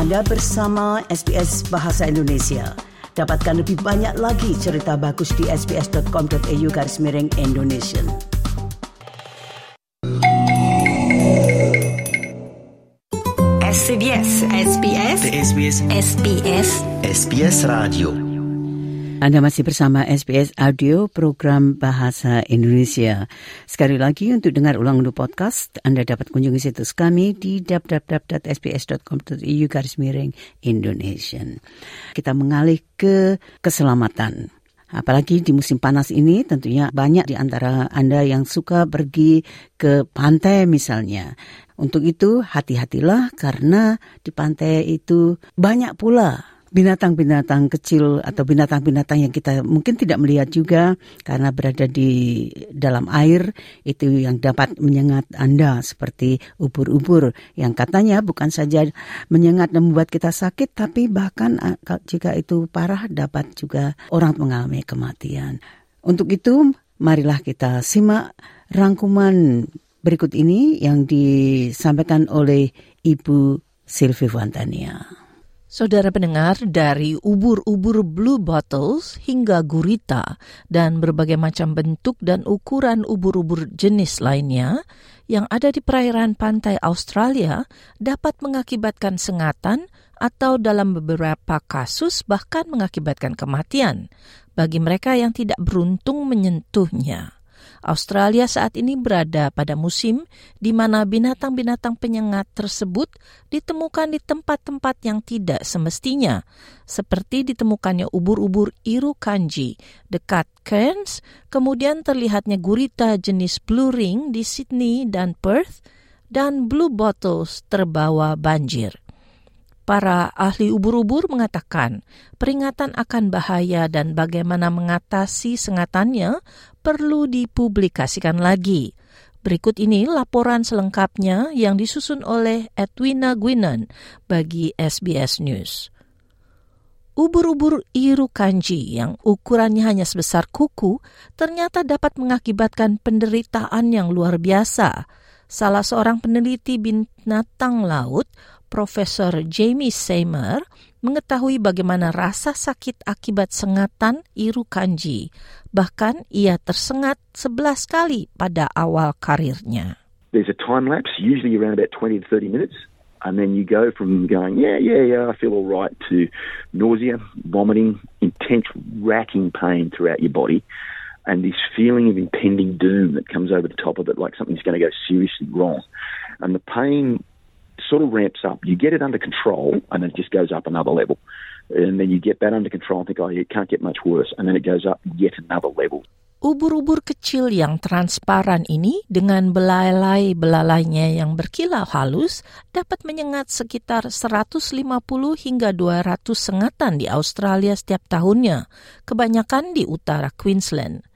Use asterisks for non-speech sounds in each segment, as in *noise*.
Anda bersama SBS Bahasa Indonesia. Dapatkan lebih banyak lagi cerita bagus di sbs.com.au garis miring Indonesia. SBS SBS SBS SBS SBS Radio Anda masih bersama SBS Audio program Bahasa Indonesia. Sekali lagi untuk dengar ulang untuk podcast, Anda dapat kunjungi situs kami di www.sbs.com.au garis miring Indonesia. Kita mengalih ke keselamatan. Apalagi di musim panas ini tentunya banyak di antara Anda yang suka pergi ke pantai misalnya. Untuk itu hati-hatilah karena di pantai itu banyak pula binatang-binatang kecil atau binatang-binatang yang kita mungkin tidak melihat juga karena berada di dalam air itu yang dapat menyengat Anda seperti ubur-ubur yang katanya bukan saja menyengat dan membuat kita sakit tapi bahkan eh, jika itu parah dapat juga orang mengalami kematian. Untuk itu marilah kita simak rangkuman berikut ini yang disampaikan oleh Ibu Sylvie Vantania. Saudara pendengar, dari ubur-ubur blue bottles hingga gurita dan berbagai macam bentuk dan ukuran ubur-ubur jenis lainnya yang ada di perairan pantai Australia dapat mengakibatkan sengatan atau dalam beberapa kasus bahkan mengakibatkan kematian bagi mereka yang tidak beruntung menyentuhnya. Australia saat ini berada pada musim di mana binatang-binatang penyengat tersebut ditemukan di tempat-tempat yang tidak semestinya, seperti ditemukannya ubur-ubur iru kanji dekat Cairns, kemudian terlihatnya gurita jenis blue ring di Sydney dan Perth, dan blue bottles terbawa banjir. Para ahli ubur-ubur mengatakan peringatan akan bahaya dan bagaimana mengatasi sengatannya perlu dipublikasikan lagi. Berikut ini laporan selengkapnya yang disusun oleh Edwina Guinan bagi SBS News. Ubur-ubur iru kanji yang ukurannya hanya sebesar kuku ternyata dapat mengakibatkan penderitaan yang luar biasa. Salah seorang peneliti binatang laut Profesor Jamie Seymour mengetahui bagaimana rasa sakit akibat sengatan Iru Kanji. Bahkan ia tersengat 11 kali pada awal karirnya. There's a time lapse, usually around about 20 to 30 minutes. And then you go from going, yeah, yeah, yeah, I feel all right, to nausea, vomiting, intense racking pain throughout your body, and this feeling of impending doom that comes over the top of it, like something's going to go seriously wrong. And the pain sort of ramps up. You get it under control, and it just goes up another level. And then you get that under control and think, oh, it can't get much worse. And then it goes up yet another level. Ubur-ubur kecil yang transparan ini dengan belalai-belalainya yang berkilau halus dapat menyengat sekitar 150 hingga 200 sengatan di Australia setiap tahunnya, kebanyakan di utara Queensland.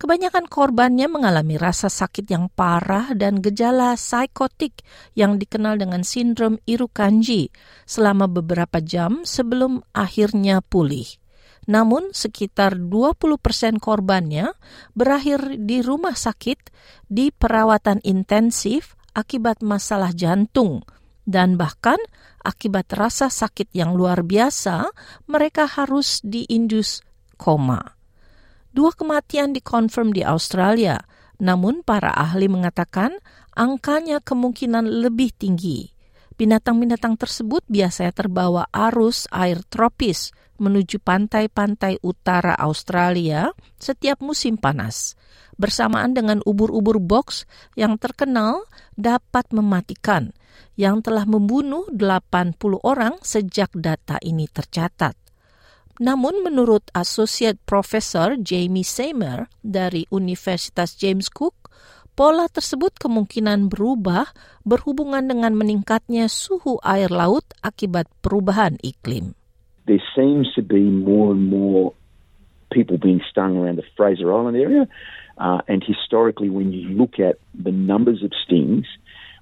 Kebanyakan korbannya mengalami rasa sakit yang parah dan gejala psikotik yang dikenal dengan sindrom Irukanji selama beberapa jam sebelum akhirnya pulih. Namun sekitar 20% persen korbannya berakhir di rumah sakit di perawatan intensif akibat masalah jantung dan bahkan akibat rasa sakit yang luar biasa mereka harus diindus koma. Dua kematian dikonfirm di Australia, namun para ahli mengatakan angkanya kemungkinan lebih tinggi. Binatang-binatang tersebut biasanya terbawa arus air tropis menuju pantai-pantai utara Australia setiap musim panas. Bersamaan dengan ubur-ubur box yang terkenal dapat mematikan, yang telah membunuh 80 orang sejak data ini tercatat. Namun menurut Associate Professor Jamie Seymour dari Universitas James Cook, pola tersebut kemungkinan berubah berhubungan dengan meningkatnya suhu air laut akibat perubahan iklim. There seems to be more and more people being stung around the Fraser Island area. Uh, and historically, when you look at the numbers of stings,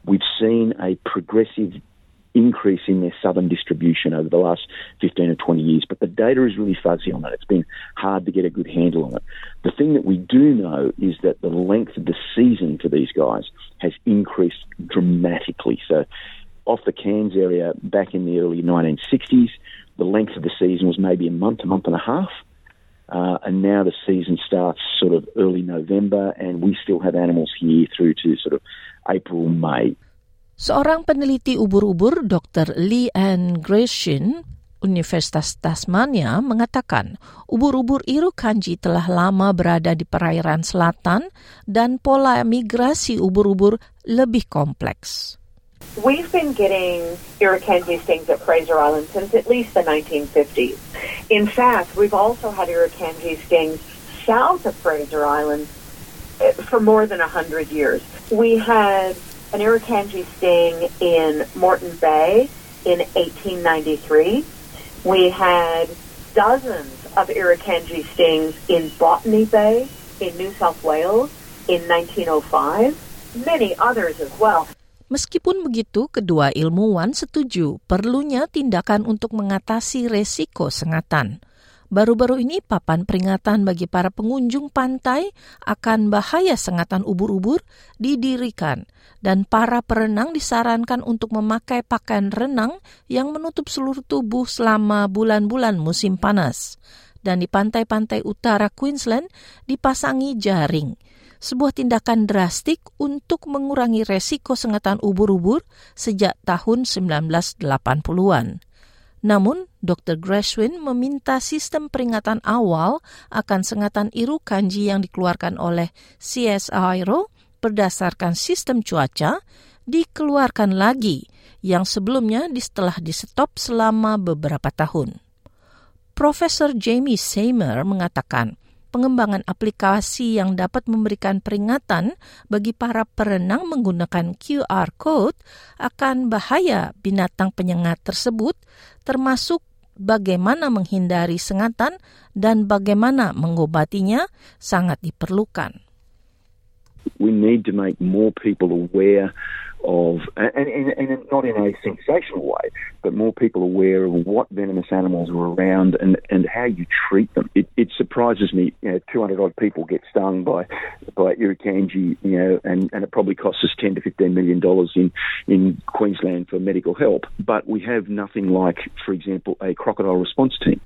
we've seen a progressive increase in their southern distribution over the last 15 or 20 years. But the data is really fuzzy on that. It's been hard to get a good handle on it. The thing that we do know is that the length of the season for these guys has increased dramatically. So off the Cairns area back in the early 1960s. The length of the season was maybe a month, a month and a half. Uh, and now the season starts sort of early November, and we still have animals here through to sort of April, May. Seorang peneliti ubur-ubur Dr. Lee Ann Gratian Universitas Tasmania mengatakan ubur-ubur Kanji telah lama berada di perairan selatan dan pola migrasi ubur-ubur lebih kompleks. We've been getting Irukandji stings at Fraser Island since at least the 1950s. In fact, we've also had Irukandji stings south of Fraser Island eh, for more than 100 years. We had an Irukandji sting in Moreton Bay in 1893. We had dozens of Irukandji stings in Botany Bay in New South Wales in 1905, many others as well. Meskipun begitu, kedua ilmuwan setuju perlunya tindakan untuk mengatasi resiko sengatan. Baru-baru ini papan peringatan bagi para pengunjung pantai akan bahaya sengatan ubur-ubur didirikan dan para perenang disarankan untuk memakai pakaian renang yang menutup seluruh tubuh selama bulan-bulan musim panas. Dan di pantai-pantai utara Queensland dipasangi jaring sebuah tindakan drastik untuk mengurangi resiko sengatan ubur-ubur sejak tahun 1980-an. Namun, Dr. Grashwin meminta sistem peringatan awal akan sengatan iru kanji yang dikeluarkan oleh CSIRO berdasarkan sistem cuaca dikeluarkan lagi yang sebelumnya setelah di-stop selama beberapa tahun. Profesor Jamie Seymour mengatakan, pengembangan aplikasi yang dapat memberikan peringatan bagi para perenang menggunakan QR code akan bahaya binatang penyengat tersebut, termasuk bagaimana menghindari sengatan dan bagaimana mengobatinya sangat diperlukan. We need to make more people aware of, and, and, and, not in a sensational way, but more people aware of what venomous animals are around and, and how you treat them. It, it surprises me, you know, 200 odd people get stung by by Irukandji, you know, and, and it probably costs us 10 to 15 million dollars in, in Queensland for medical help. But we have nothing like, for example, a crocodile response team.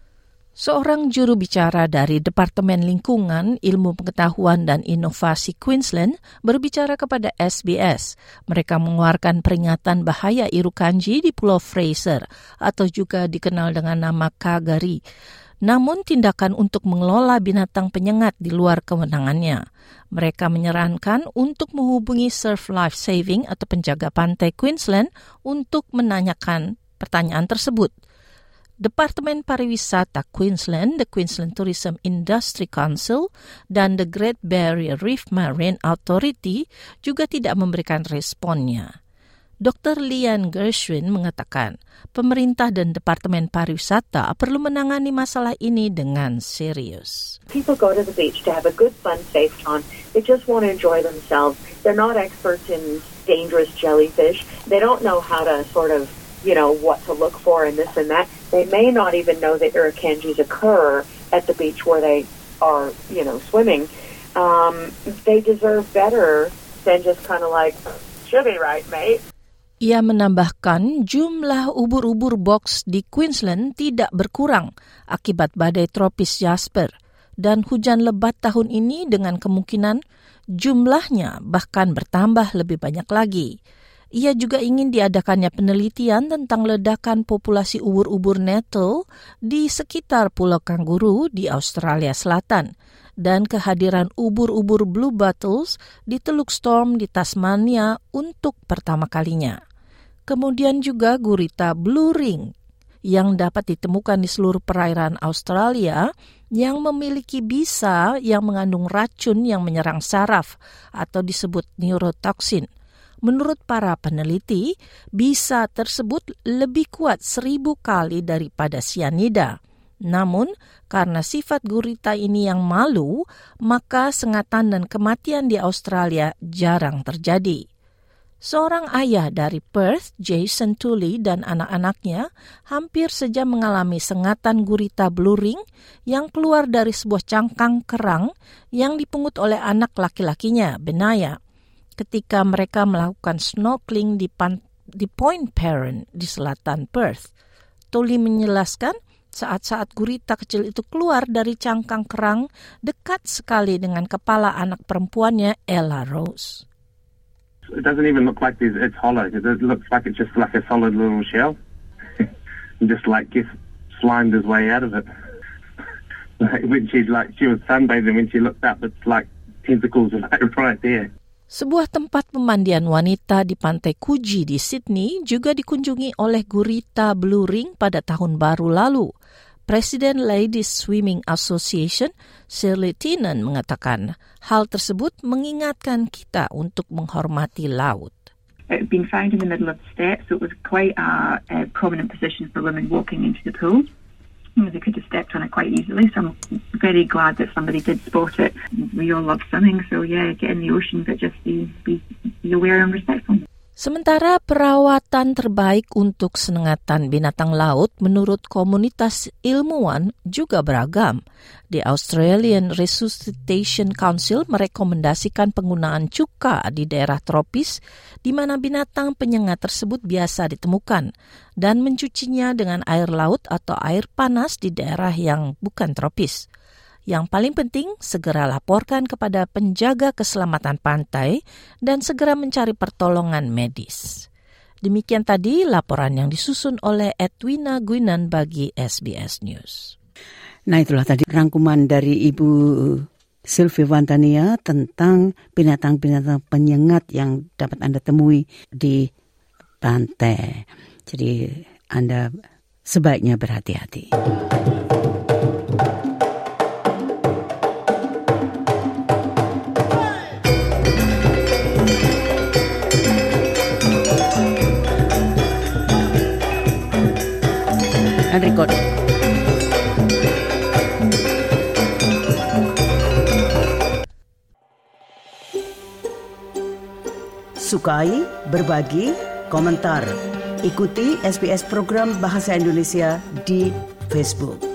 Seorang juru bicara dari Departemen Lingkungan, Ilmu Pengetahuan dan Inovasi Queensland berbicara kepada SBS. Mereka mengeluarkan peringatan bahaya irukanji di Pulau Fraser atau juga dikenal dengan nama Kagari. Namun tindakan untuk mengelola binatang penyengat di luar kewenangannya. Mereka menyarankan untuk menghubungi Surf Life Saving atau penjaga pantai Queensland untuk menanyakan pertanyaan tersebut. Departemen Pariwisata Queensland, the Queensland Tourism Industry Council, dan the Great Barrier Reef Marine Authority juga tidak memberikan responnya. Dr. Lian Gershwin mengatakan, pemerintah dan Departemen Pariwisata perlu menangani masalah ini dengan serius. People go to the beach to have a good, fun, safe time. They just want to enjoy themselves. They're not experts in dangerous jellyfish. They don't know how to sort of you know, what to look for and this and that. They may not even know that irukandjis occur at the beach where they are, you know, swimming. Um, they deserve better than just kind of like, should be right, mate. Ia menambahkan jumlah ubur-ubur box di Queensland tidak berkurang akibat badai tropis Jasper dan hujan lebat tahun ini dengan kemungkinan jumlahnya bahkan bertambah lebih banyak lagi. Ia juga ingin diadakannya penelitian tentang ledakan populasi ubur-ubur nettle di sekitar Pulau Kanguru di Australia Selatan dan kehadiran ubur-ubur blue bottles di Teluk Storm di Tasmania untuk pertama kalinya. Kemudian juga gurita blue ring yang dapat ditemukan di seluruh perairan Australia yang memiliki bisa yang mengandung racun yang menyerang saraf atau disebut neurotoxin – menurut para peneliti, bisa tersebut lebih kuat seribu kali daripada sianida. Namun, karena sifat gurita ini yang malu, maka sengatan dan kematian di Australia jarang terjadi. Seorang ayah dari Perth, Jason Tully dan anak-anaknya hampir saja mengalami sengatan gurita blue ring yang keluar dari sebuah cangkang kerang yang dipungut oleh anak laki-lakinya, Benaya ketika mereka melakukan snorkeling di, pan di Point Parent di selatan Perth. Toli menjelaskan saat-saat gurita kecil itu keluar dari cangkang kerang dekat sekali dengan kepala anak perempuannya Ella Rose. It doesn't even look like it's hollow. It looks like it's just like a solid little shell. *laughs* just like just slimed his way out of it. *laughs* like when she's like she was sunbathing when she looked up, it's like tentacles right, *laughs* right there. Sebuah tempat pemandian wanita di Pantai Kuji di Sydney juga dikunjungi oleh gurita Blue Ring pada tahun baru lalu. Presiden Ladies Swimming Association, Shirley Tinan, mengatakan hal tersebut mengingatkan kita untuk menghormati laut. It had been found in the middle of the steps, so it was quite a, a prominent position for women walking into the pool. They could have stepped on it quite easily, so I'm very glad that somebody did spot it. We all love swimming, so yeah, get in the ocean, but just be, be, be aware and respectful. Sementara perawatan terbaik untuk senengatan binatang laut menurut komunitas ilmuwan juga beragam. The Australian Resuscitation Council merekomendasikan penggunaan cuka di daerah tropis di mana binatang penyengat tersebut biasa ditemukan dan mencucinya dengan air laut atau air panas di daerah yang bukan tropis. Yang paling penting, segera laporkan kepada penjaga keselamatan pantai dan segera mencari pertolongan medis. Demikian tadi laporan yang disusun oleh Edwina Guinan bagi SBS News. Nah itulah tadi rangkuman dari Ibu Sylvie Wantania tentang binatang-binatang penyengat yang dapat Anda temui di pantai. Jadi Anda sebaiknya berhati-hati. And record. Sukai, berbagi, komentar. Ikuti SBS program Bahasa Indonesia di Facebook.